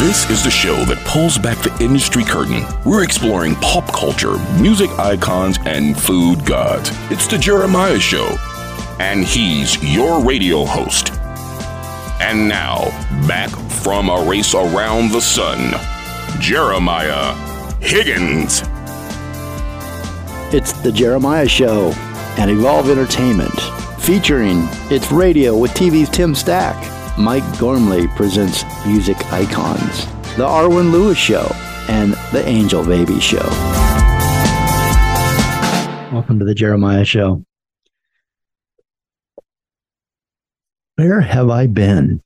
This is the show that pulls back the industry curtain. We're exploring pop culture, music icons, and food gods. It's the Jeremiah Show. And he's your radio host. And now, back from a race around the sun, Jeremiah Higgins. It's the Jeremiah Show and Evolve Entertainment, featuring It's Radio with TV's Tim Stack. Mike Gormley presents Music Icons, The Arwen Lewis Show, and The Angel Baby Show. Welcome to the Jeremiah Show. Where have I been?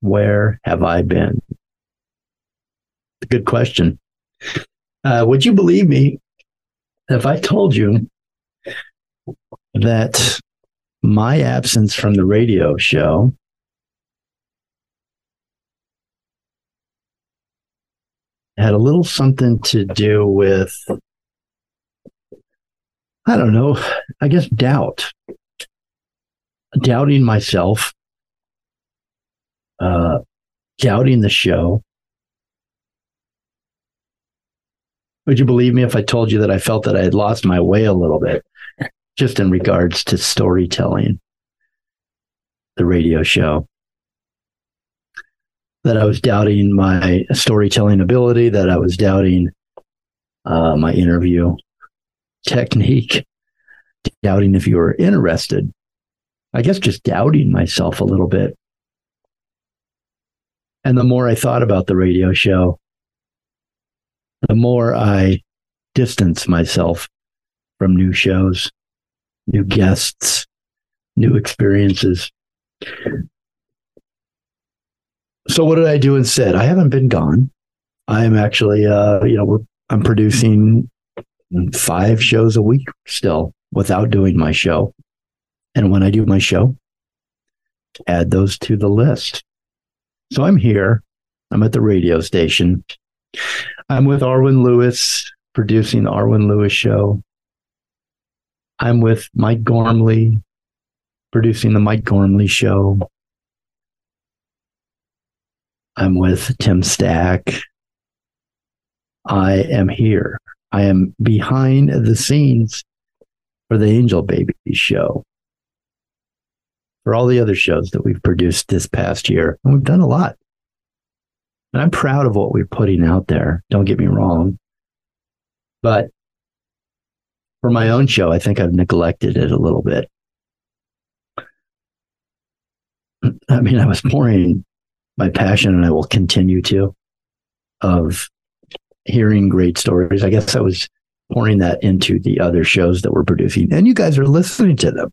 Where have I been? Good question. Uh, would you believe me if I told you that my absence from the radio show had a little something to do with, I don't know, I guess doubt. Doubting myself, uh, doubting the show. Would you believe me if I told you that I felt that I had lost my way a little bit? Just in regards to storytelling, the radio show. That I was doubting my storytelling ability, that I was doubting uh, my interview technique, doubting if you were interested. I guess just doubting myself a little bit. And the more I thought about the radio show, the more I distance myself from new shows new guests, new experiences. So what did I do instead? I haven't been gone. I am actually, uh, you know, I'm producing five shows a week still without doing my show. And when I do my show, add those to the list. So I'm here. I'm at the radio station. I'm with Arwen Lewis, producing the Arwen Lewis show. I'm with Mike Gormley, producing the Mike Gormley Show. I'm with Tim Stack. I am here. I am behind the scenes for the Angel Baby Show. For all the other shows that we've produced this past year, and we've done a lot. And I'm proud of what we're putting out there. Don't get me wrong. But for my own show, I think I've neglected it a little bit. I mean, I was pouring my passion, and I will continue to, of hearing great stories. I guess I was pouring that into the other shows that we're producing, and you guys are listening to them.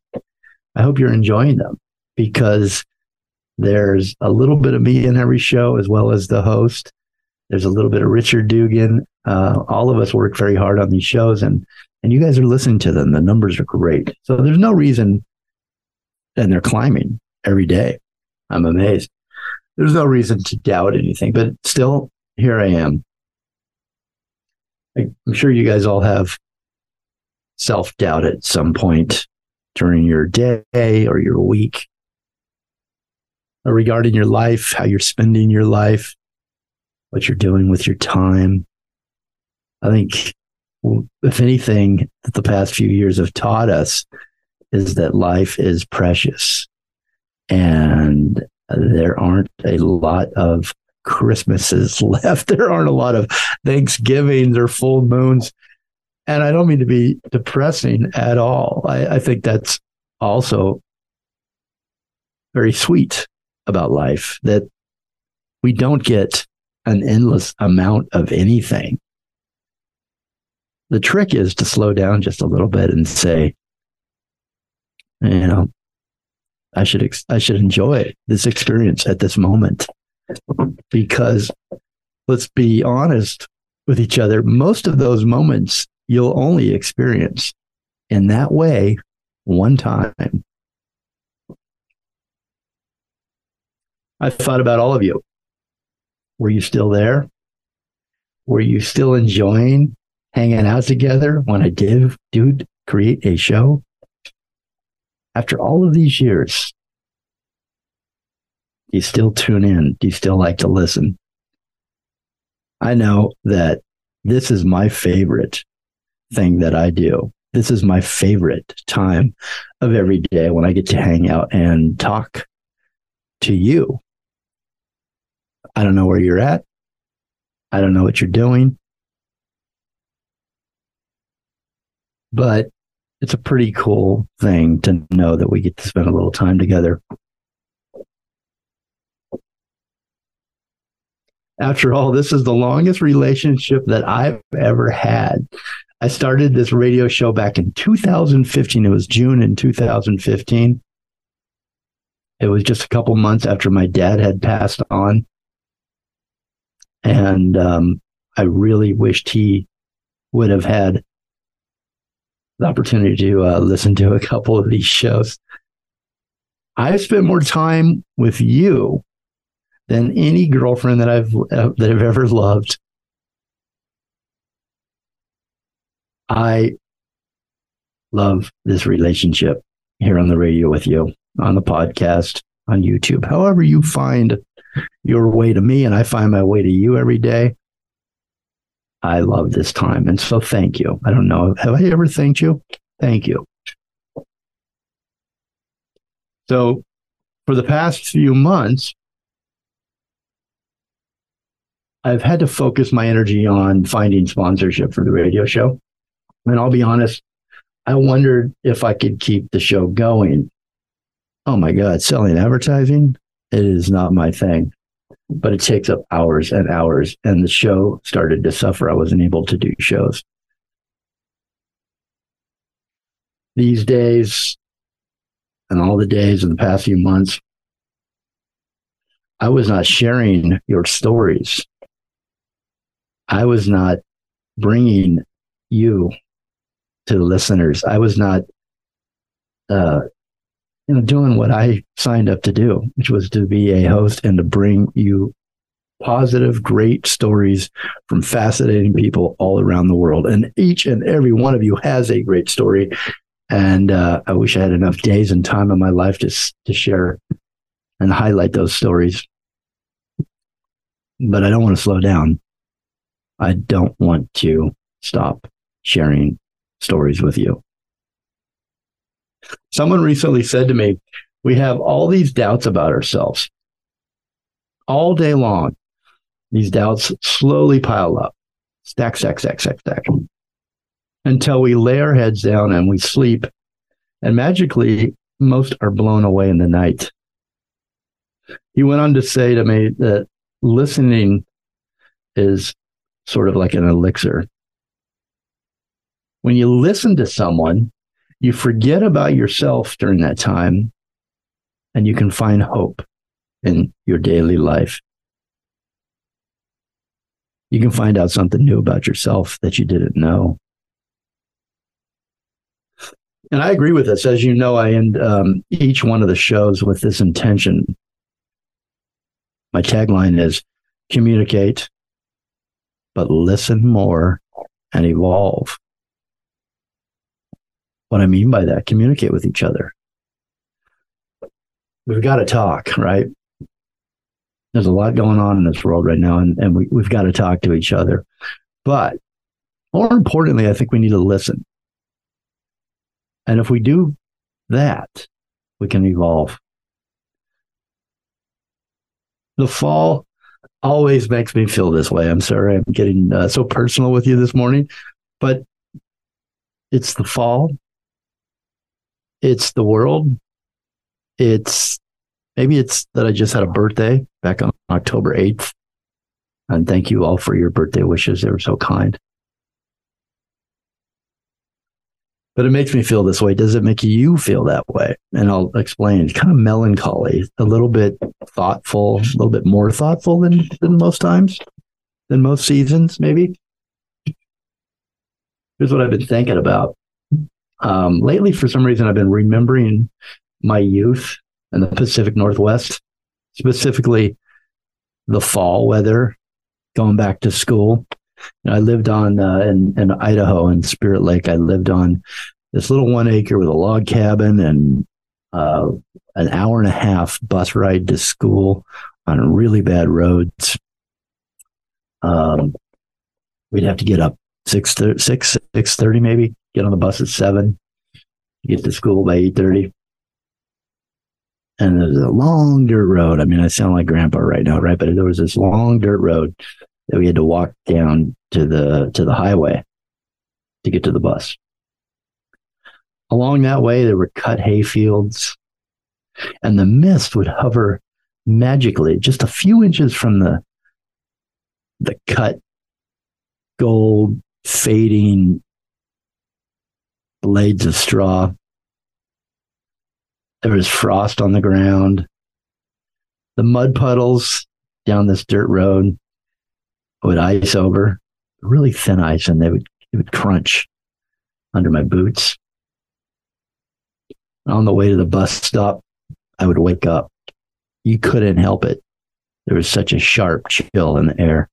I hope you're enjoying them because there's a little bit of me in every show as well as the host. There's a little bit of Richard Dugan. Uh, all of us work very hard on these shows, and and you guys are listening to them. The numbers are great. So there's no reason, and they're climbing every day. I'm amazed. There's no reason to doubt anything, but still, here I am. I'm sure you guys all have self doubt at some point during your day or your week or regarding your life, how you're spending your life, what you're doing with your time. I think if anything that the past few years have taught us is that life is precious and there aren't a lot of Christmases left. There aren't a lot of Thanksgivings or full moons. And I don't mean to be depressing at all. I, I think that's also very sweet about life that we don't get an endless amount of anything the trick is to slow down just a little bit and say, you know, I should ex- I should enjoy this experience at this moment because let's be honest with each other. Most of those moments you'll only experience in that way one time. I thought about all of you. Were you still there? Were you still enjoying hanging out together when I did do create a show. After all of these years, Do you still tune in? Do you still like to listen? I know that this is my favorite thing that I do. This is my favorite time of every day when I get to hang out and talk to you. I don't know where you're at. I don't know what you're doing. But it's a pretty cool thing to know that we get to spend a little time together. After all, this is the longest relationship that I've ever had. I started this radio show back in 2015. It was June in 2015. It was just a couple months after my dad had passed on. And um, I really wished he would have had the opportunity to uh, listen to a couple of these shows. I've spent more time with you than any girlfriend that I've uh, that I've ever loved. I love this relationship here on the radio with you, on the podcast, on YouTube, however you find your way to me and I find my way to you every day. I love this time. And so thank you. I don't know. Have I ever thanked you? Thank you. So for the past few months, I've had to focus my energy on finding sponsorship for the radio show. And I'll be honest, I wondered if I could keep the show going. Oh my God, selling advertising? It is not my thing but it takes up hours and hours. And the show started to suffer. I wasn't able to do shows. These days, and all the days in the past few months, I was not sharing your stories. I was not bringing you to the listeners. I was not uh, you know, doing what I signed up to do, which was to be a host and to bring you positive, great stories from fascinating people all around the world. And each and every one of you has a great story. And uh, I wish I had enough days and time in my life to, to share and highlight those stories. But I don't want to slow down. I don't want to stop sharing stories with you. Someone recently said to me, We have all these doubts about ourselves all day long. These doubts slowly pile up, stack, stack, stack, stack, stack, until we lay our heads down and we sleep. And magically, most are blown away in the night. He went on to say to me that listening is sort of like an elixir. When you listen to someone, you forget about yourself during that time and you can find hope in your daily life. You can find out something new about yourself that you didn't know. And I agree with this. As you know, I end um, each one of the shows with this intention. My tagline is communicate, but listen more and evolve what I mean by that. Communicate with each other. We've got to talk, right? There's a lot going on in this world right now, and, and we, we've got to talk to each other. But more importantly, I think we need to listen. And if we do that, we can evolve. The fall always makes me feel this way. I'm sorry I'm getting uh, so personal with you this morning, but it's the fall it's the world. It's maybe it's that I just had a birthday back on October 8th. And thank you all for your birthday wishes. They were so kind. But it makes me feel this way. Does it make you feel that way? And I'll explain. It's kind of melancholy, a little bit thoughtful, a little bit more thoughtful than, than most times, than most seasons, maybe. Here's what I've been thinking about. Um, lately, for some reason, I've been remembering my youth in the Pacific Northwest, specifically the fall weather, going back to school. I lived on uh, in, in Idaho in Spirit Lake. I lived on this little one acre with a log cabin and uh, an hour and a half bus ride to school on really bad roads. Um, we'd have to get up six six six thirty maybe. Get on the bus at seven. Get to school by eight thirty. And there's a long dirt road. I mean, I sound like grandpa right now, right? But there was this long dirt road that we had to walk down to the to the highway to get to the bus. Along that way, there were cut hay fields, and the mist would hover magically just a few inches from the the cut gold fading blades of straw. There was frost on the ground. The mud puddles down this dirt road would ice over, really thin ice, and they would it would crunch under my boots. On the way to the bus stop, I would wake up. You couldn't help it. There was such a sharp chill in the air.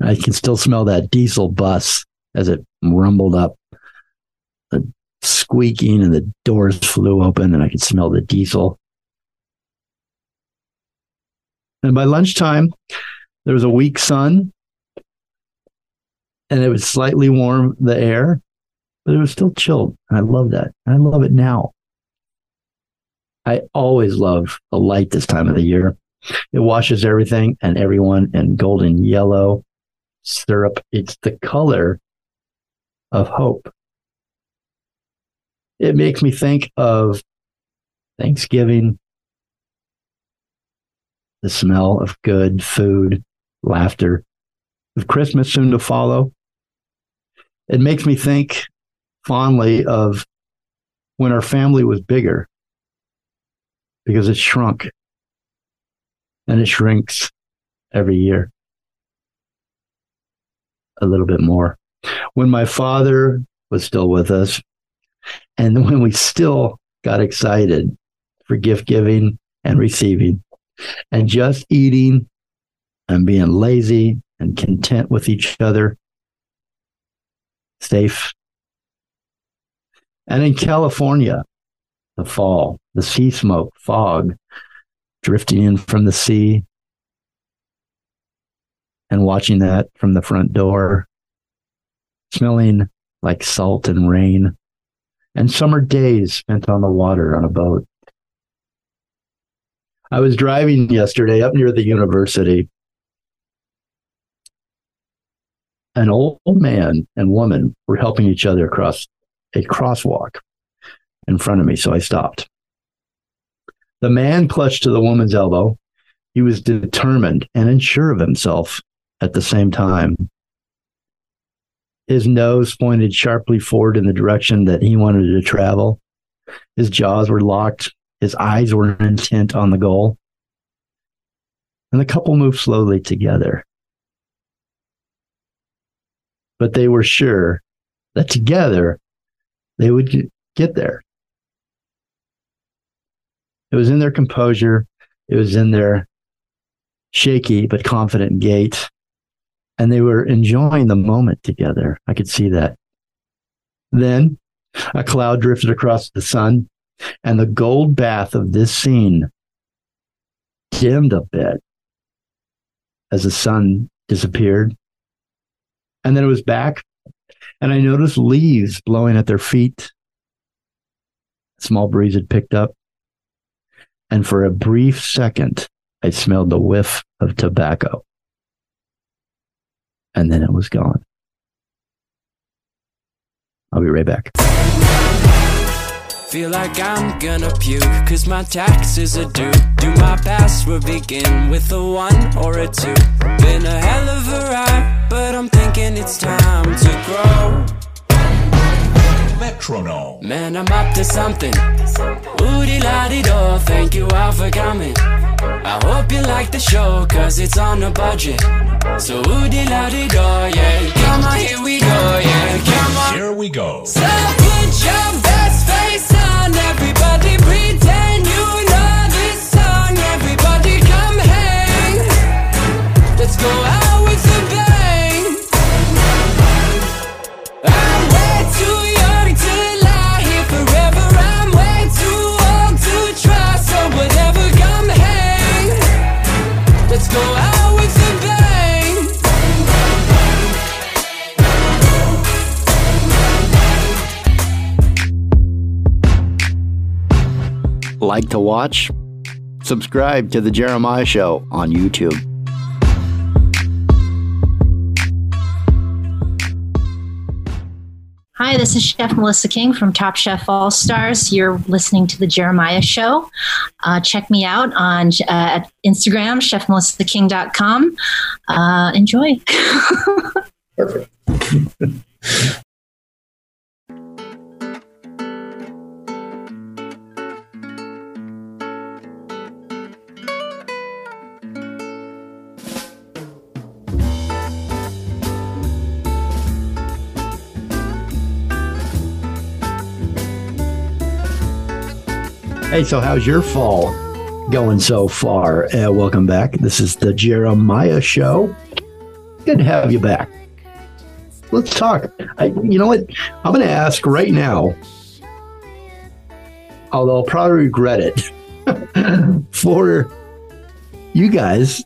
I can still smell that diesel bus as it rumbled up, the squeaking and the doors flew open, and I could smell the diesel. And by lunchtime, there was a weak sun, and it was slightly warm the air, but it was still chilled. And I love that. I love it now. I always love the light this time of the year. It washes everything and everyone in golden yellow syrup. It's the color of hope. It makes me think of Thanksgiving, the smell of good food, laughter, of Christmas soon to follow. It makes me think fondly of when our family was bigger because it shrunk and it shrinks every year a little bit more. When my father was still with us, and when we still got excited for gift giving and receiving, and just eating and being lazy and content with each other, safe. And in California, the fall, the sea smoke, fog drifting in from the sea, and watching that from the front door, smelling like salt and rain, and summer days spent on the water on a boat. I was driving yesterday up near the university. An old man and woman were helping each other across a crosswalk in front of me, so I stopped. The man clutched to the woman's elbow. He was determined and unsure of himself at the same time. His nose pointed sharply forward in the direction that he wanted to travel. His jaws were locked. His eyes were intent on the goal. And the couple moved slowly together. But they were sure that together they would get there. It was in their composure, it was in their shaky but confident gait and they were enjoying the moment together. I could see that. Then a cloud drifted across the sun, and the gold bath of this scene dimmed a bit as the sun disappeared. And then it was back, and I noticed leaves blowing at their feet. A small breeze had picked up. And for a brief second, I smelled the whiff of tobacco and then it was gone. I'll be right back. Feel like I'm gonna puke, cause my taxes are due. Do my password begin with a one or a two? Been a hell of a ride, but I'm thinking it's time to grow. Metronome. Man, I'm up to something. Woody la di do, thank you all for coming. I hope you like the show, cause it's on a budget. So woody la di do, yeah. Come on, here we go, yeah. Come on. Here we go. So put your best to watch? Subscribe to The Jeremiah Show on YouTube. Hi, this is Chef Melissa King from Top Chef All Stars. You're listening to The Jeremiah Show. Uh, check me out on uh, at Instagram, chefmelissaking.com. Uh, enjoy. Perfect. Hey, so how's your fall going so far? Uh, welcome back. This is the Jeremiah Show. Good to have you back. Let's talk. I, you know what? I'm going to ask right now, although I'll probably regret it, for you guys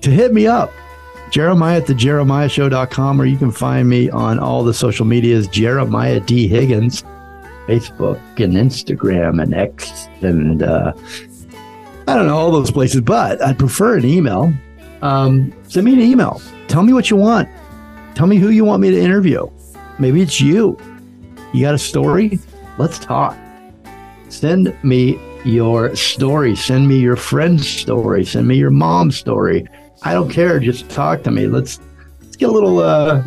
to hit me up. Jeremiah at the jeremiahshow.com, or you can find me on all the social medias, Jeremiah D. Higgins. Facebook and Instagram and X and uh, I don't know all those places, but I'd prefer an email. Um, send me an email. Tell me what you want. Tell me who you want me to interview. Maybe it's you. You got a story? Let's talk. Send me your story. Send me your friend's story. Send me your mom's story. I don't care. Just talk to me. Let's let's get a little uh,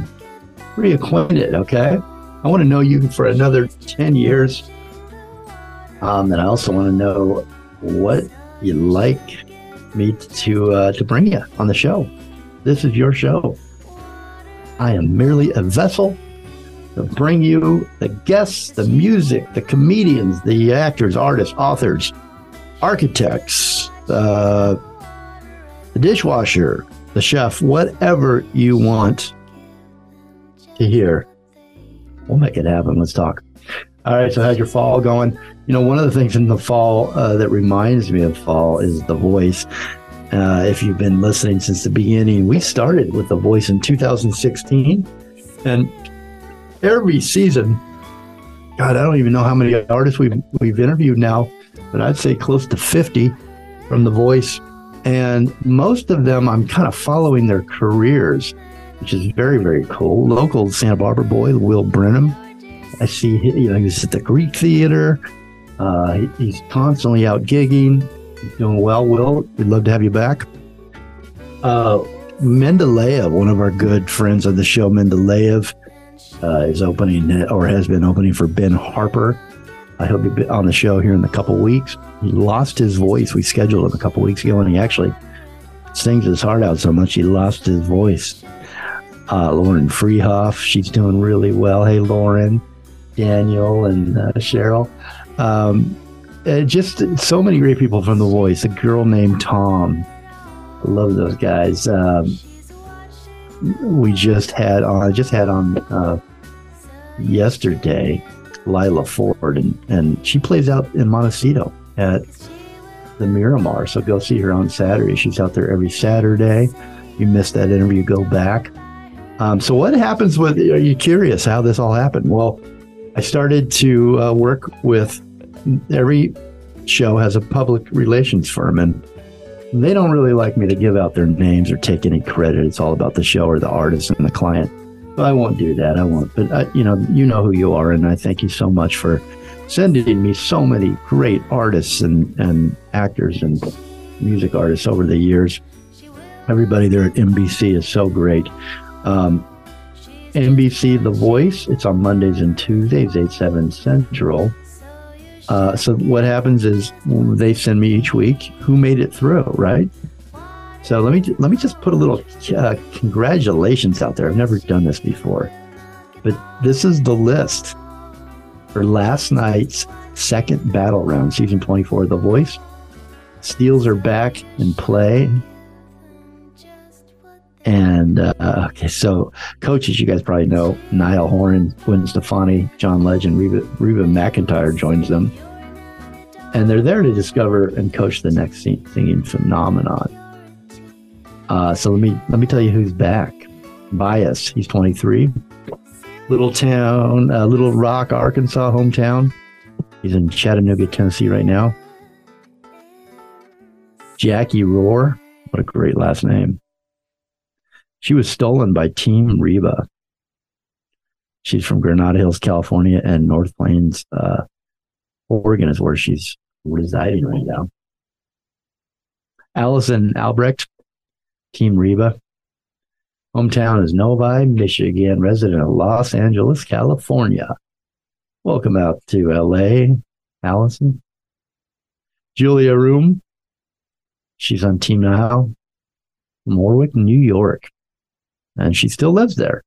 reacquainted. Okay. I want to know you for another 10 years. Um, and I also want to know what you'd like me to uh, to bring you on the show. This is your show. I am merely a vessel to bring you the guests, the music, the comedians, the actors, artists, authors, architects, uh, the dishwasher, the chef, whatever you want to hear we'll make it happen. Let's talk. All right. So, how's your fall going? You know, one of the things in the fall uh, that reminds me of fall is the voice. Uh, if you've been listening since the beginning, we started with the voice in 2016, and every season, God, I don't even know how many artists we've we've interviewed now, but I'd say close to 50 from the voice, and most of them I'm kind of following their careers which is very, very cool. Local Santa Barbara boy, Will Brenham. I see, you know, he's at the Greek Theater. Uh, he's constantly out gigging, doing well. Will, we'd love to have you back. Uh, Mendeleev, one of our good friends on the show, Mendeleev, uh, is opening or has been opening for Ben Harper. I hope he'll be on the show here in a couple weeks. He lost his voice. We scheduled him a couple weeks ago, and he actually sings his heart out so much he lost his voice uh, Lauren Freehoff. She's doing really well. Hey, Lauren, Daniel, and uh, Cheryl. Um, uh, just so many great people from The Voice. A girl named Tom. Love those guys. Um, we just had on. just had on uh, yesterday. Lila Ford, and, and she plays out in Montecito at the Miramar. So go see her on Saturday. She's out there every Saturday. You missed that interview, go back. Um, so, what happens with? Are you curious how this all happened? Well, I started to uh, work with every show has a public relations firm, and they don't really like me to give out their names or take any credit. It's all about the show or the artist and the client. So I won't do that. I won't. But I, uh, you know, you know who you are, and I thank you so much for sending me so many great artists and and actors and music artists over the years. Everybody there at NBC is so great. Um, NBC The Voice, it's on Mondays and Tuesdays, 8, 7 Central. Uh, so what happens is they send me each week who made it through, right? So let me let me just put a little uh, congratulations out there. I've never done this before, but this is the list for last night's second battle round, season 24 of The Voice. Steals are back in play. And uh, okay, so coaches, you guys probably know Niall Horan, Gwen Stefani, John Legend, Reba, Reba McEntire joins them. And they're there to discover and coach the next singing phenomenon. Uh, so let me let me tell you who's back. Bias, he's 23. Little town, uh, Little Rock, Arkansas, hometown. He's in Chattanooga, Tennessee right now. Jackie Rohr, what a great last name. She was stolen by Team Reba. She's from Granada Hills, California, and North Plains, uh, Oregon is where she's residing right now. Allison Albrecht, Team Reba. Hometown is Novi, Michigan, resident of Los Angeles, California. Welcome out to LA, Allison. Julia Roome. She's on Team Niall. Warwick, New York. And she still lives there.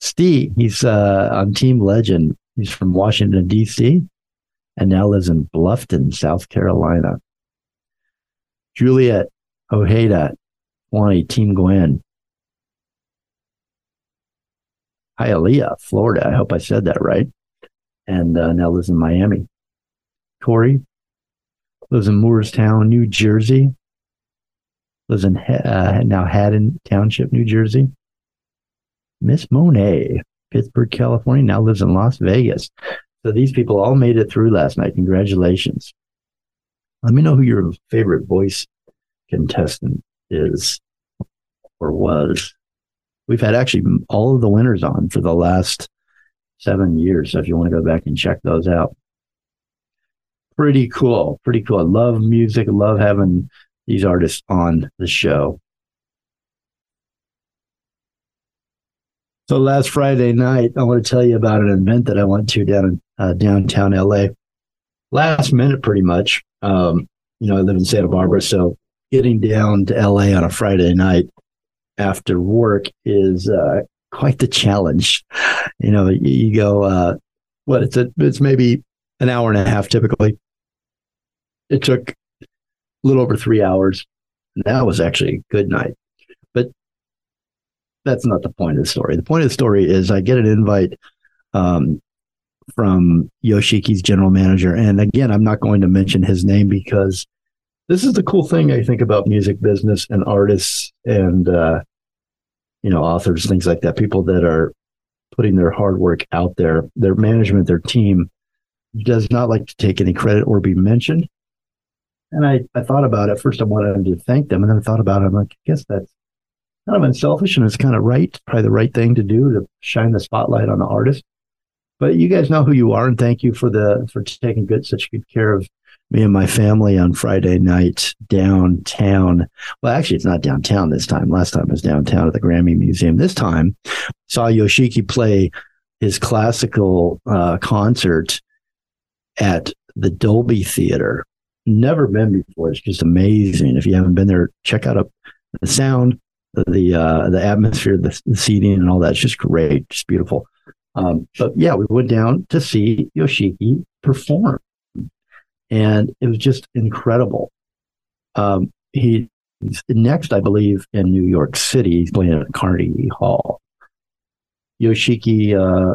Steve, he's uh, on Team Legend. He's from Washington, D.C., and now lives in Bluffton, South Carolina. Juliet Ojeda, 20, Team Gwen. Hialeah, Florida. I hope I said that right. And uh, now lives in Miami. Corey lives in Moorestown, New Jersey. Lives in uh, now Haddon Township, New Jersey. Miss Monet, Pittsburgh, California, now lives in Las Vegas. So these people all made it through last night. Congratulations. Let me know who your favorite voice contestant is or was. We've had actually all of the winners on for the last seven years. So if you want to go back and check those out, pretty cool. Pretty cool. I love music. I love having these artists on the show. So last Friday night, I want to tell you about an event that I went to down in uh, downtown LA. Last minute, pretty much. Um, you know, I live in Santa Barbara, so getting down to LA on a Friday night after work is uh, quite the challenge. You know, you, you go, uh, what it's a, it's maybe an hour and a half typically. It took a little over three hours. That was actually a good night But that's not the point of the story. The point of the story is I get an invite um, from Yoshiki's general manager. And again, I'm not going to mention his name because this is the cool thing I think about music business and artists and, uh, you know, authors, things like that, people that are putting their hard work out there, their management, their team does not like to take any credit or be mentioned. And I, I thought about it. First, I wanted to thank them. And then I thought about it. I'm like, I guess that's kind of unselfish and it's kind of right, probably the right thing to do to shine the spotlight on the artist. But you guys know who you are, and thank you for the for taking good such good care of me and my family on Friday night downtown. Well, actually, it's not downtown this time. Last time it was downtown at the Grammy Museum. This time, saw Yoshiki play his classical uh, concert at the Dolby Theater. Never been before. It's just amazing. If you haven't been there, check out a, the sound, the uh, the atmosphere, the, the, seating, and all that. It's just great, just beautiful. Um, but yeah, we went down to see Yoshiki perform, and it was just incredible. Um, he next, I believe, in New York City. He's playing at Carnegie Hall. Yoshiki, uh,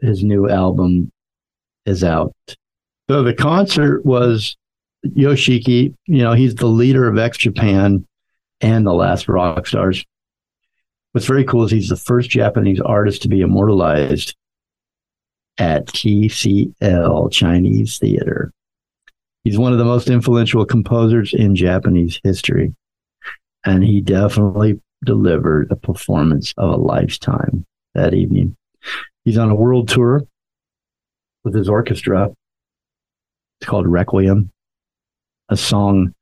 his new album is out. So the concert was Yoshiki. You know, he's the leader of X Japan and the last rock stars. What's very cool is he's the first Japanese artist to be immortalized at TCL Chinese Theater. He's one of the most influential composers in Japanese history, and he definitely delivered a performance of a lifetime that evening. He's on a world tour with his orchestra. It's called Requiem, a song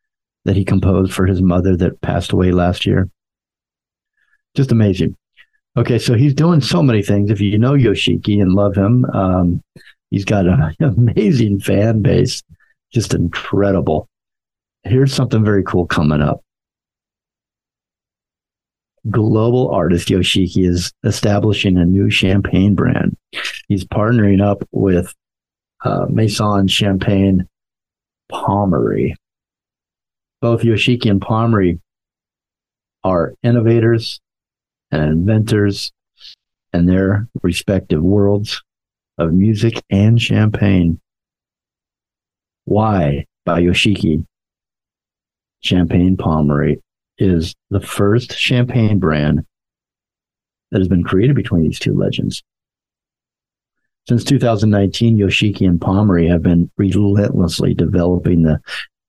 that he composed for his mother that passed away last year. Just amazing. Okay, so he's doing so many things. If you know Yoshiki and love him, um, he's got an amazing fan base, just incredible. Here's something very cool coming up. Global artist Yoshiki is establishing a new champagne brand. He's partnering up with uh, Maison Champagne Pommery both Yoshiki and Pommery are innovators and inventors in their respective worlds of music and champagne. Y by Yoshiki Champagne Pommery is the first champagne brand that has been created between these two legends. Since 2019, Yoshiki and Pommery have been relentlessly developing the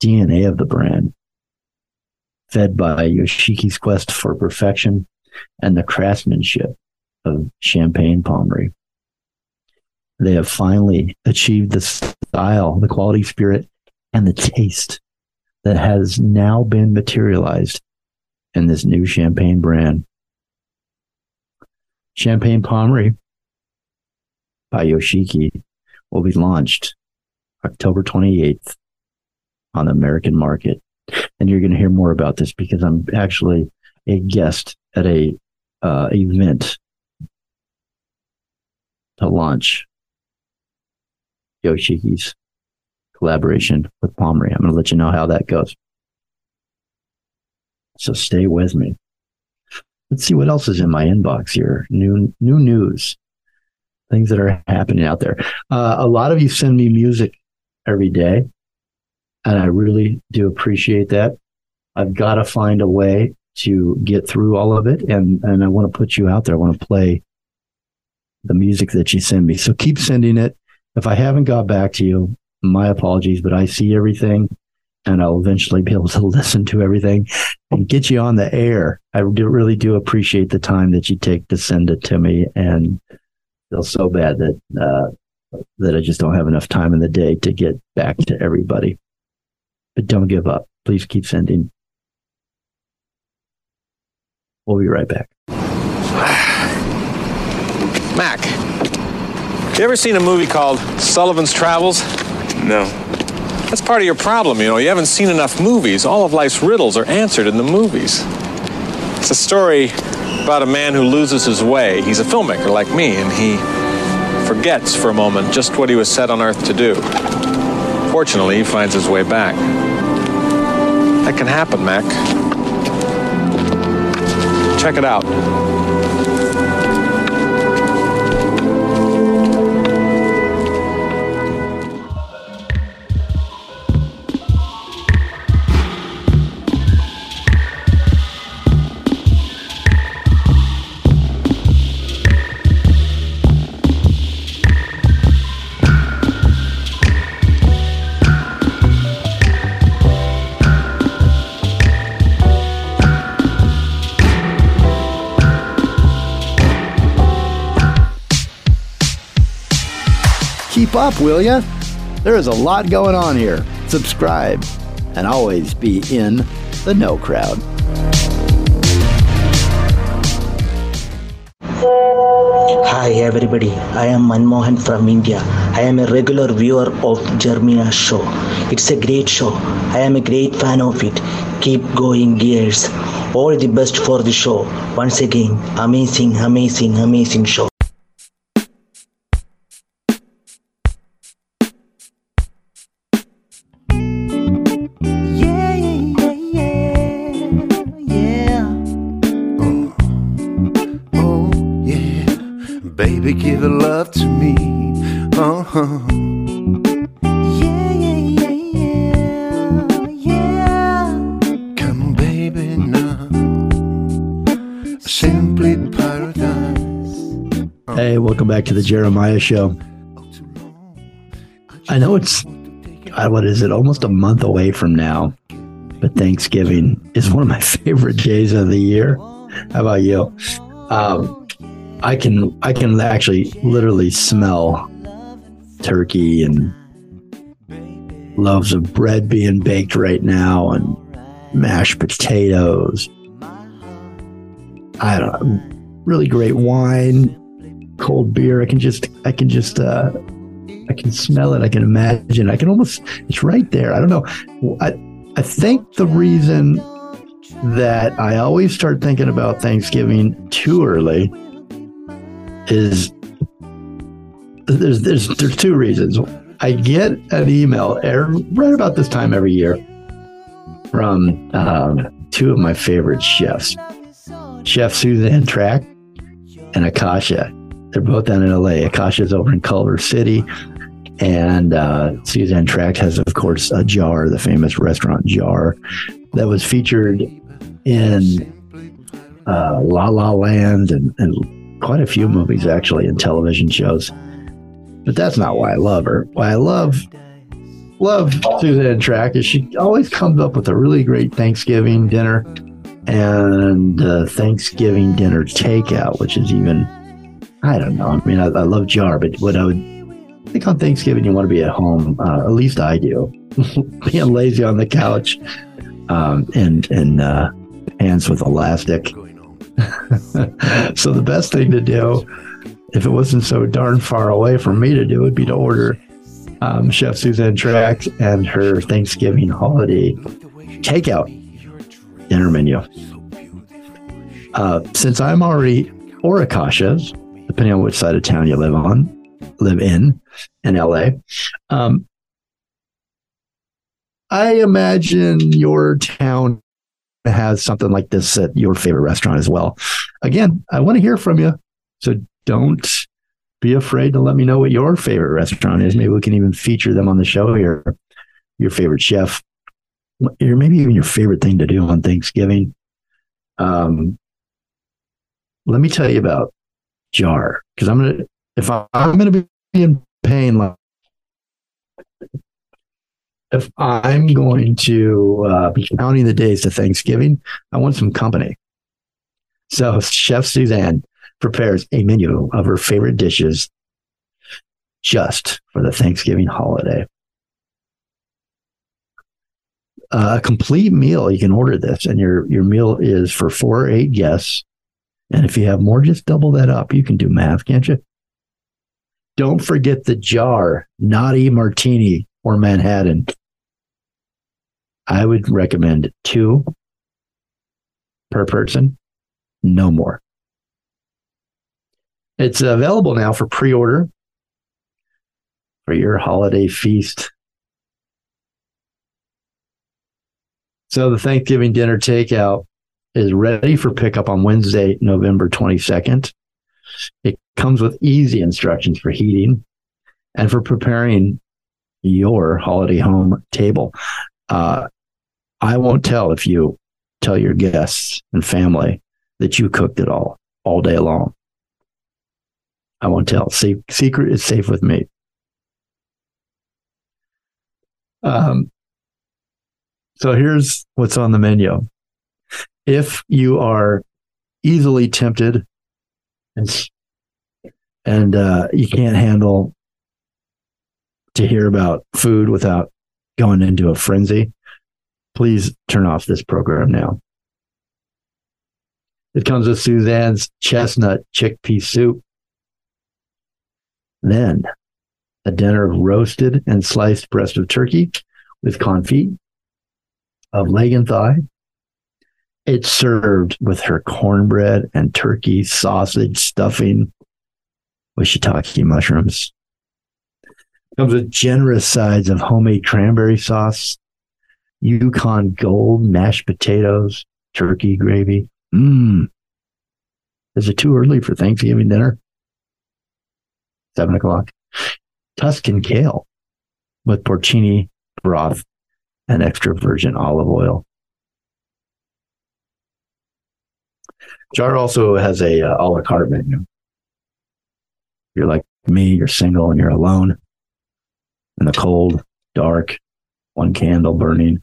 DNA of the brand, fed by Yoshiki's quest for perfection and the craftsmanship of Champagne Pommery. They have finally achieved the style, the quality spirit, and the taste that has now been materialized in this new champagne brand. Champagne Pommery by Yoshiki will be launched October 28th on the American market. And you're going to hear more about this because I'm actually a guest at a uh, event to launch Yoshiki's collaboration with Pommery. I'm going to let you know how that goes. So stay with me. Let's see what else is in my inbox here. New new news, things that are happening out there. Uh, a lot of you send me music every day, and I really do appreciate that. I've got to find a way to get through all of it, and and I want to put you out there. I want to play the music that you send me. So keep sending it. If I haven't got back to you, my apologies, but I see everything and I'll eventually be able to listen to everything and get you on the air. I do, really do appreciate the time that you take to send it to me, and feel so bad that uh, that I just don't have enough time in the day to get back to everybody. But don't give up. Please keep sending. We'll be right back. Mac, you ever seen a movie called Sullivan's Travels? No. That's part of your problem, you know. You haven't seen enough movies. All of life's riddles are answered in the movies. It's a story about a man who loses his way. He's a filmmaker like me, and he forgets for a moment just what he was set on earth to do. Fortunately, he finds his way back. That can happen, Mac. Check it out. Up, will ya? There is a lot going on here. Subscribe and always be in the no crowd. Hi everybody, I am Manmohan from India. I am a regular viewer of Jeremiah show. It's a great show. I am a great fan of it. Keep going gears. All the best for the show. Once again, amazing, amazing, amazing show. To me. Uh-huh. Yeah, yeah, yeah, yeah. Come, baby, now. Simply paradise. Hey, welcome back to the Jeremiah Show. I know it's, God, what is it, almost a month away from now, but Thanksgiving is one of my favorite days of the year. How about you? Um, I can I can actually literally smell turkey and loaves of bread being baked right now and mashed potatoes. I don't know, really great wine, cold beer. I can just I can just uh I can smell it. I can imagine. I can almost it's right there. I don't know. I I think the reason that I always start thinking about Thanksgiving too early is there's there's there's two reasons. I get an email er- right about this time every year from um, two of my favorite chefs, Chef Suzanne Tracht and Akasha. They're both down in LA. Akasha's over in Culver City, and uh, Suzanne Tracht has, of course, a jar, the famous restaurant jar, that was featured in uh, La La Land and, and quite a few movies, actually, and television shows. But that's not why I love her. Why I love love Suzanne Tracht is she always comes up with a really great Thanksgiving dinner and uh, Thanksgiving dinner takeout, which is even I don't know. I mean, I, I love jar, but what I would think on Thanksgiving, you want to be at home. Uh, at least I do, being lazy on the couch um, and and uh, pants with elastic. so the best thing to do, if it wasn't so darn far away from me to do, would be to order um, Chef Suzanne Tracht's and her Thanksgiving holiday takeout dinner menu. Uh, since I'm already or Akasha's, depending on which side of town you live on, live in, in LA. Um, I imagine your town has something like this at your favorite restaurant as well. Again, I want to hear from you. So don't be afraid to let me know what your favorite restaurant is. Maybe we can even feature them on the show here. Your favorite chef, or maybe even your favorite thing to do on Thanksgiving. Um, let me tell you about Jar because I'm gonna if I, I'm gonna be in pain, like if I'm going to uh, be counting the days to Thanksgiving, I want some company. So Chef Suzanne prepares a menu of her favorite dishes just for the Thanksgiving holiday. Uh, a complete meal, you can order this, and your your meal is for four or eight guests. And if you have more, just double that up. You can do math, can't you? Don't forget the jar, Naughty Martini or Manhattan. I would recommend two per person, no more. It's available now for pre order for your holiday feast. So the Thanksgiving dinner takeout is ready for pickup on Wednesday, November 22nd. It comes with easy instructions for heating and for preparing your holiday home table. Uh, I won't tell if you tell your guests and family that you cooked it all all day long. I won't tell. Secret is safe with me. Um, so here's what's on the menu. If you are easily tempted and and uh, you can't handle to hear about food without going into a frenzy, please turn off this program now. It comes with Suzanne's chestnut chickpea soup. Then a dinner of roasted and sliced breast of turkey with confit of leg and thigh. It's served with her cornbread and turkey sausage stuffing with shiitake mushrooms. Comes with generous sides of homemade cranberry sauce, Yukon Gold mashed potatoes, turkey gravy. Mmm. Is it too early for Thanksgiving dinner? Seven o'clock. Tuscan kale with porcini broth and extra virgin olive oil. Jar also has a uh, a la carte menu. You're like me, you're single and you're alone in the cold, dark, one candle burning.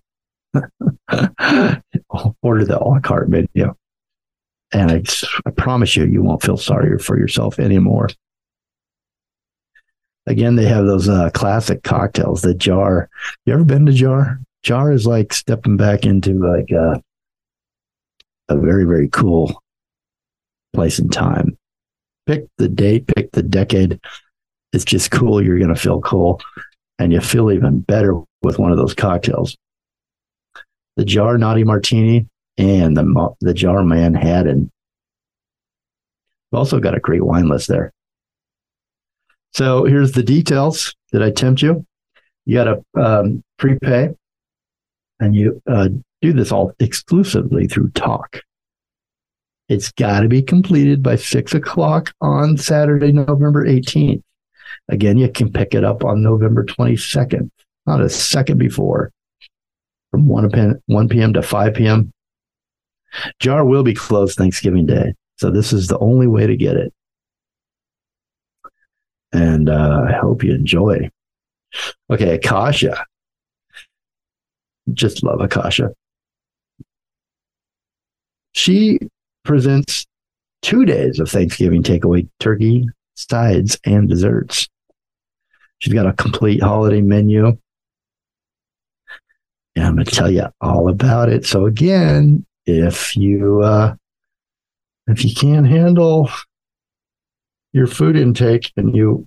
Order the a carte menu. And I, I promise you, you won't feel sorry for yourself anymore. Again, they have those uh, classic cocktails, the jar. You ever been to jar? Jar is like stepping back into like a, a very, very cool place and time. Pick the date, pick the decade. It's just cool. You're going to feel cool. And you feel even better with one of those cocktails. The jar Naughty Martini and the, the jar Manhattan. We've also got a great wine list there. So here's the details. Did I tempt you? You got to um, prepay, and you uh, do this all exclusively through Tock. It's got to be completed by six o'clock on Saturday, November 18th. Again, you can pick it up on November 22nd, not a second before, from 1 p.m. 1 p.m. to 5 p.m. Jar will be closed Thanksgiving Day. So this is the only way to get it. and uh, I hope you enjoy. Okay, Akasha. Just love Akasha. She presents two days of Thanksgiving takeaway turkey, sides, and desserts. She's got a complete holiday menu. And I'm going to tell you all about it. So again, if you uh, if you can't handle your food intake and you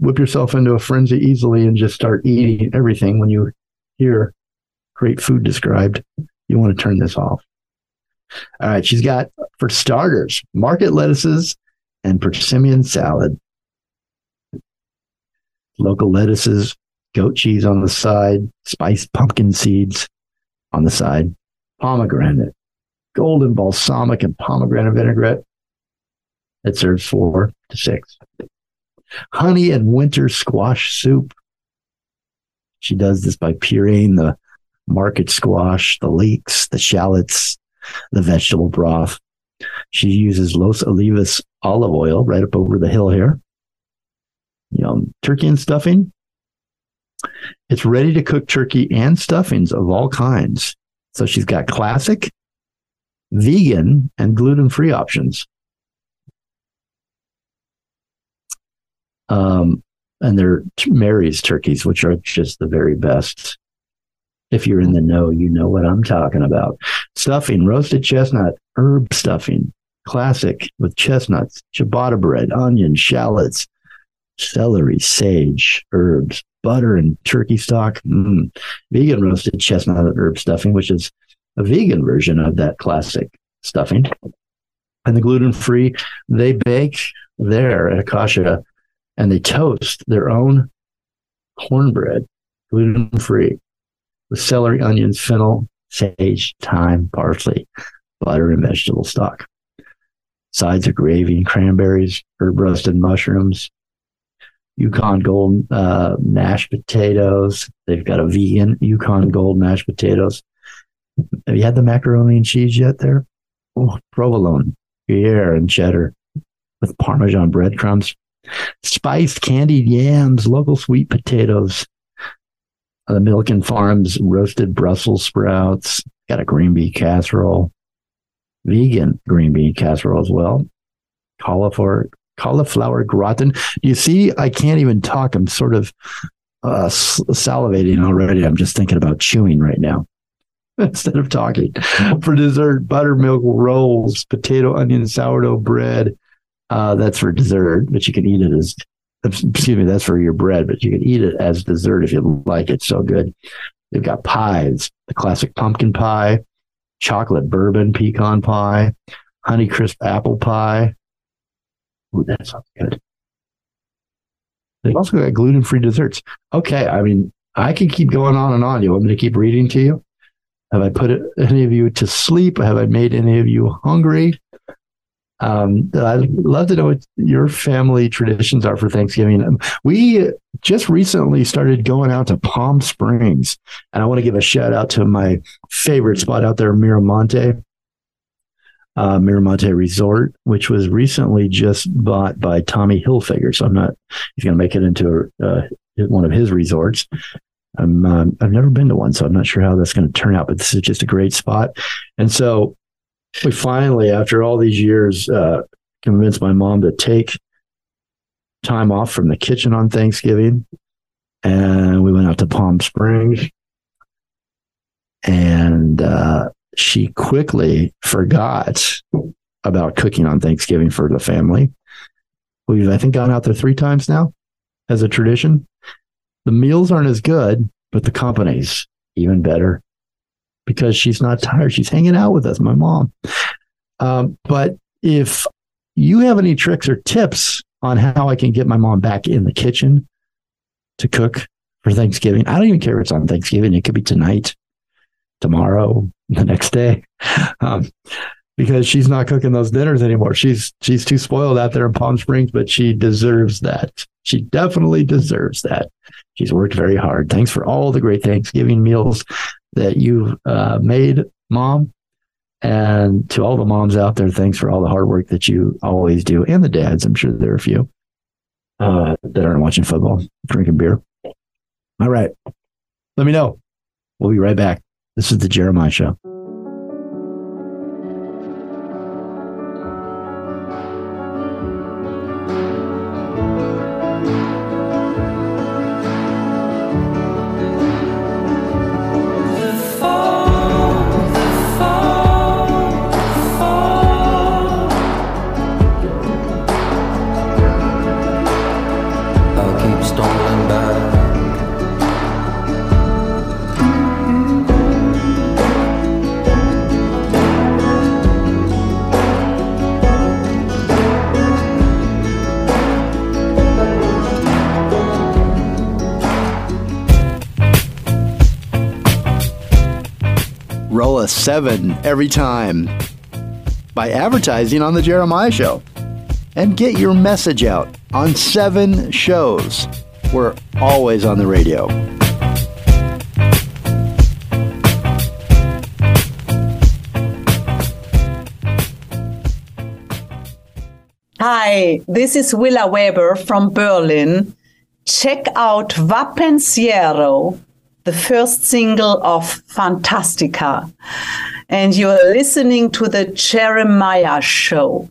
whip yourself into a frenzy easily and just start eating everything when you hear great food described, you want to turn this off. All right, she's got for starters market lettuces and persimmon salad. Local lettuces, goat cheese on the side, spiced pumpkin seeds on the side, pomegranate, golden balsamic and pomegranate vinaigrette. It serves four to six. Honey and winter squash soup. She does this by pureeing the market squash, the leeks, the shallots, the vegetable broth. She uses Los Olivos olive oil right up over the hill here. You know, turkey and stuffing. It's ready to cook turkey and stuffings of all kinds. So she's got classic, vegan, and gluten free options. Um, and they're Mary's turkeys, which are just the very best. If you're in the know, you know what I'm talking about. Stuffing, roasted chestnut, herb stuffing, classic with chestnuts, ciabatta bread, onions, shallots, celery, sage, herbs, butter, and turkey stock. Mm. Vegan roasted chestnut herb stuffing, which is a vegan version of that classic stuffing. And the gluten free, they bake there at Akasha and they toast their own cornbread, gluten free, with celery, onions, fennel, sage, thyme, parsley, butter, and vegetable stock. Sides of gravy and cranberries, herb roasted mushrooms, Yukon Gold uh, mashed potatoes. They've got a vegan Yukon Gold mashed potatoes. Have you had the macaroni and cheese yet there? Oh, provolone, Gruyere, and cheddar with Parmesan breadcrumbs spiced candied yams, local sweet potatoes, the Milken Farms roasted Brussels sprouts, got a green bean casserole, vegan green bean casserole as well, cauliflower cauliflower gratin. You see, I can't even talk. I'm sort of uh, salivating already. I'm just thinking about chewing right now instead of talking. For dessert, buttermilk rolls, potato, onion, sourdough bread, uh, that's for dessert, but you can eat it as, excuse me, that's for your bread, but you can eat it as dessert if you like. It's so good. They've got pies, the classic pumpkin pie, chocolate bourbon pecan pie, honey crisp apple pie. Ooh, that sounds good. They've also got gluten free desserts. Okay. I mean, I can keep going on and on. You want me to keep reading to you? Have I put any of you to sleep? Have I made any of you hungry? Um, I'd love to know what your family traditions are for Thanksgiving. We just recently started going out to Palm Springs, and I want to give a shout out to my favorite spot out there, Miramonte, uh, Miramonte Resort, which was recently just bought by Tommy Hilfiger. So I'm not, he's going to make it into uh, one of his resorts. I'm, um, I've never been to one, so I'm not sure how that's going to turn out, but this is just a great spot. And so we finally, after all these years, uh, convinced my mom to take time off from the kitchen on Thanksgiving. And we went out to Palm Springs. And uh, she quickly forgot about cooking on Thanksgiving for the family. We've, I think, gone out there three times now as a tradition. The meals aren't as good, but the company's even better because she's not tired. She's hanging out with us, my mom. Um, but if you have any tricks or tips on how I can get my mom back in the kitchen to cook for Thanksgiving, I don't even care if it's on Thanksgiving. It could be tonight, tomorrow, the next day. Um, because she's not cooking those dinners anymore. She's she's too spoiled out there in Palm Springs, but she deserves that. She definitely deserves that. She's worked very hard. Thanks for all the great Thanksgiving meals that you've uh, made, Mom. And to all the moms out there, thanks for all the hard work that you always do, and the dads. I'm sure there are a few. uh, that aren't watching football, drinking beer. All right. Let me know. We'll be right back. This is the Jeremiah Show. Roll a seven every time by advertising on the Jeremiah Show and get your message out on seven shows. We're always on the radio. Hi, this is Willa Weber from Berlin. Check out Vappensiero, the first single of Fantastica. And you're listening to the Jeremiah Show.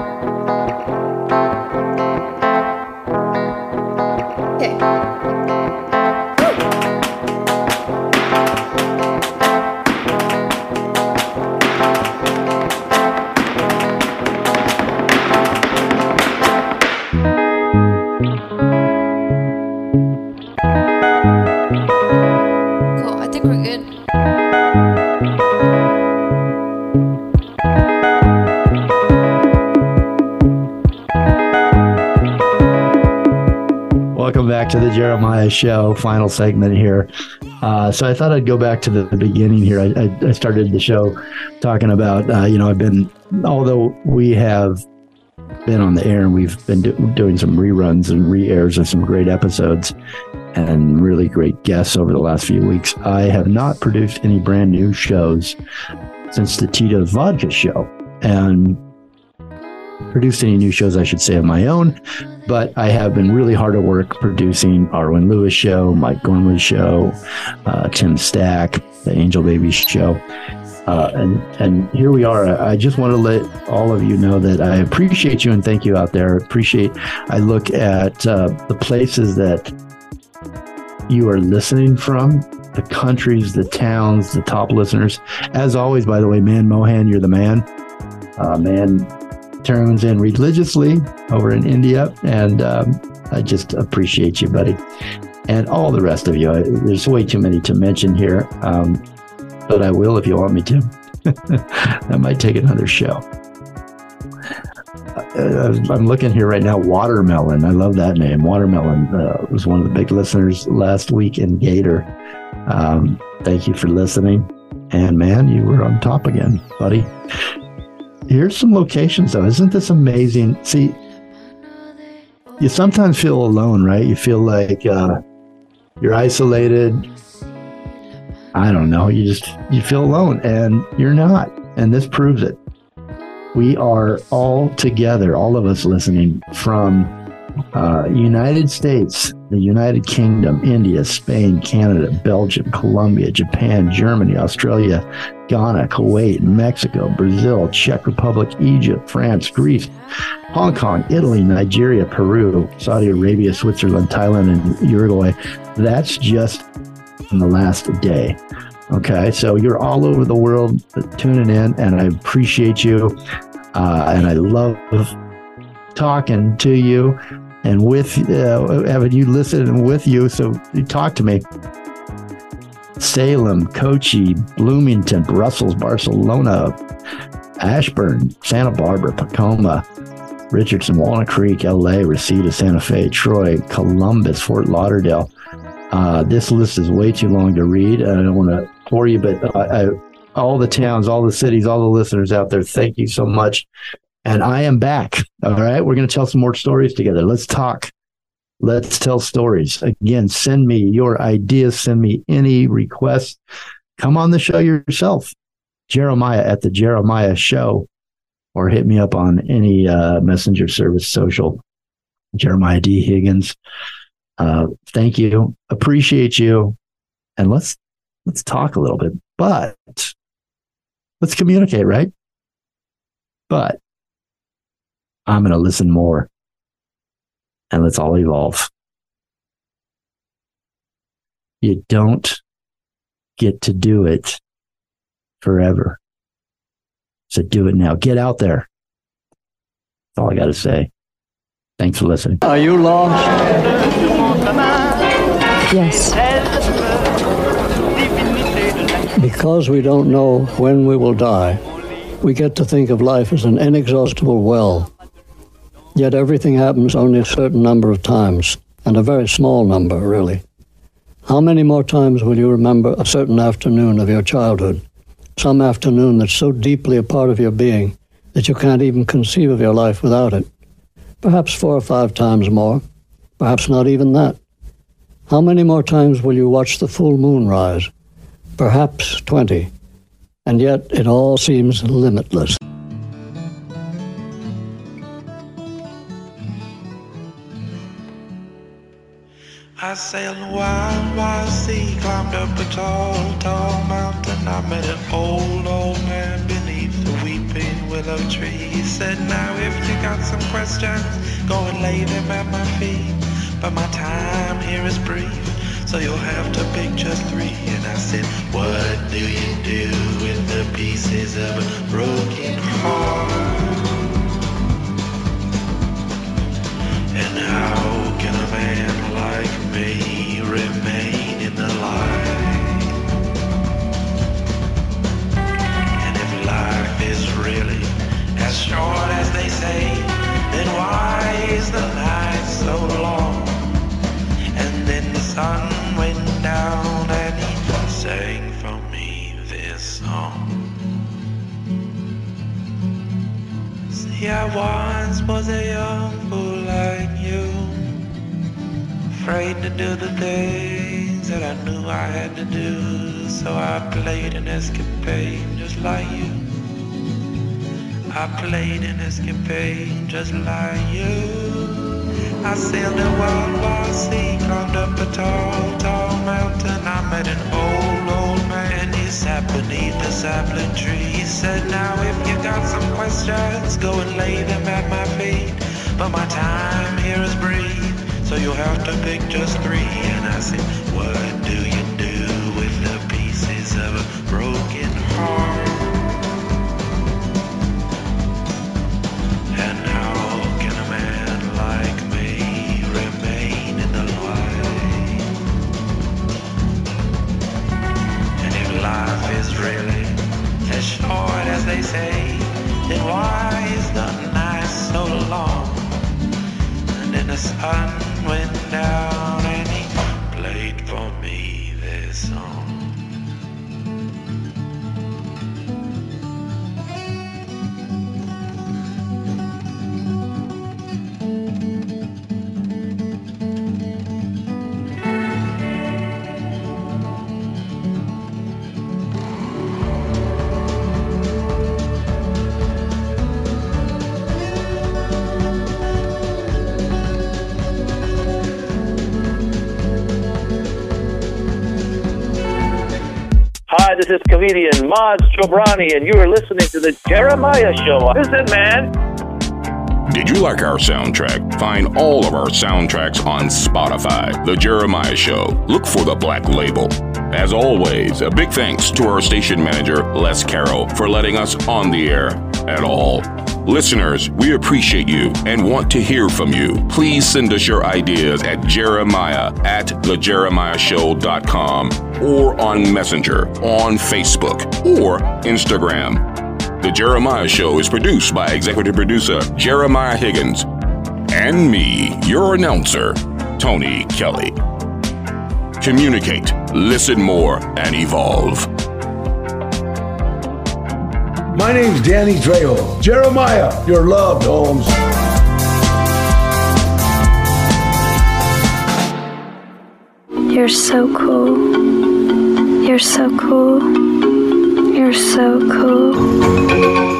dot back to the Jeremiah Show, final segment here. Uh, so I thought I'd go back to the, the beginning here. I, I, I started the show talking about, uh, you know, I've been, although we have been on the air and we've been do- doing some reruns and re-airs of some great episodes and really great guests over the last few weeks. I have not produced any brand new shows since the Tito's Vodka show and produced any new shows, I should say, of my own. But I have been really hard at work producing Arwen Lewis show, Mike Gormley show, uh, Tim Stack, the Angel Baby show. Uh, and and here we are. I just want to let all of you know that I appreciate you and thank you out there. Appreciate. I look at uh, the places that you are listening from, the countries, the towns, the top listeners. As always, by the way, man Mohan, you're the man. Uh, man turns in religiously over in India, and um, I just appreciate you, buddy, and all the rest of you. There's way too many to mention here, um, but I will if you want me to. that might take another show. Uh, I'm looking here right now. Watermelon. I love that name. Watermelon uh, was one of the big listeners last week in Gator. Um, thank you for listening. And man, you were on top again, buddy. Here's some locations though. Isn't this amazing? See, you sometimes feel alone, right? You feel like uh, you're isolated. I don't know. You just you feel alone, and you're not. And this proves it. We are all together, all of us listening from uh, United States, the United Kingdom, India, Spain, Canada, Belgium, Colombia, Japan, Germany, Australia, Ghana, Kuwait, Mexico, Brazil, Czech Republic, Egypt, France, Greece, Hong Kong, Italy, Nigeria, Peru, Saudi Arabia, Switzerland, Thailand, and Uruguay. That's just in the last day. Okay, so you're all over the world tuning in, and I appreciate you. Uh, and I love talking to you and with uh, having you listen and with you. So you talk to me. Salem, Kochi, Bloomington, Brussels, Barcelona, Ashburn, Santa Barbara, Tacoma, Richardson, Walnut Creek, LA, Reseda, Santa Fe, Troy, Columbus, Fort Lauderdale. Uh, this list is way too long to read. I don't want to bore you, but I, all the towns, all the cities, all the listeners out there, thank you so much. And I am back. All right. We're going to tell some more stories together. Let's talk. Let's tell stories. Again, send me your ideas, send me any requests. Come on the show yourself. Jeremiah at the Jeremiah Show, or hit me up on any uh, messenger service social. Jeremiah D. Higgins. Uh, thank you. Appreciate you. And let's let's talk a little bit. But let's communicate, right? But I'm going to listen more and let's all evolve. You don't get to do it forever. So do it now. Get out there. That's all I got to say. Thanks for listening. Are you lost? Yes. Because we don't know when we will die, we get to think of life as an inexhaustible well. Yet everything happens only a certain number of times, and a very small number, really. How many more times will you remember a certain afternoon of your childhood? Some afternoon that's so deeply a part of your being that you can't even conceive of your life without it. Perhaps four or five times more, perhaps not even that. How many more times will you watch the full moon rise? Perhaps 20. And yet it all seems limitless. I sailed a wild, wild sea, climbed up a tall, tall mountain. I met an old, old man beneath the weeping willow tree. He said, Now if you got some questions, go and lay them at my feet. But my time here is brief, so you'll have to pick just three. And I said, What do you do with the pieces of a broken heart? And how like escapade just like you. I played an escapade just like you. I sailed a wild, wild sea, climbed up a tall, tall mountain. I met an old, old man. He sat beneath a sapling tree. He said, Now if you got some questions, go and lay them at my feet. But my time here is brief, so you'll have to pick just three. And I said, What do you this is comedian Maz Jobrani, and you are listening to the Jeremiah Show. Listen, man. Did you like our soundtrack? Find all of our soundtracks on Spotify. The Jeremiah Show. Look for the black label. As always, a big thanks to our station manager, Les Carroll, for letting us on the air at all. Listeners, we appreciate you and want to hear from you. Please send us your ideas at jeremiah at thejeremiahshow.com or on Messenger, on Facebook, or Instagram. The Jeremiah Show is produced by executive producer Jeremiah Higgins and me, your announcer, Tony Kelly. Communicate, listen more, and evolve. My name's Danny Trejo. Jeremiah, you're loved, Holmes. You're so cool. You're so cool. You're so cool.